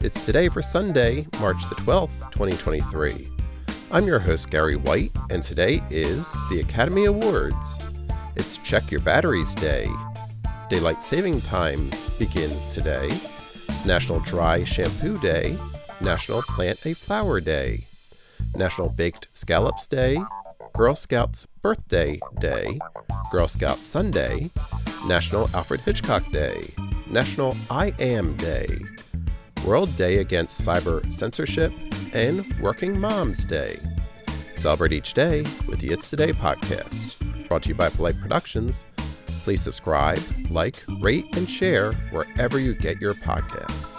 It's today for Sunday, March the 12th, 2023. I'm your host, Gary White, and today is the Academy Awards. It's Check Your Batteries Day. Daylight Saving Time begins today. It's National Dry Shampoo Day, National Plant a Flower Day, National Baked Scallops Day, Girl Scouts Birthday Day, Girl Scout Sunday, National Alfred Hitchcock Day, National I Am Day, World Day Against Cyber Censorship, and Working Moms Day. Celebrate each day with the It's Today podcast, brought to you by Polite Productions. Please subscribe, like, rate, and share wherever you get your podcasts.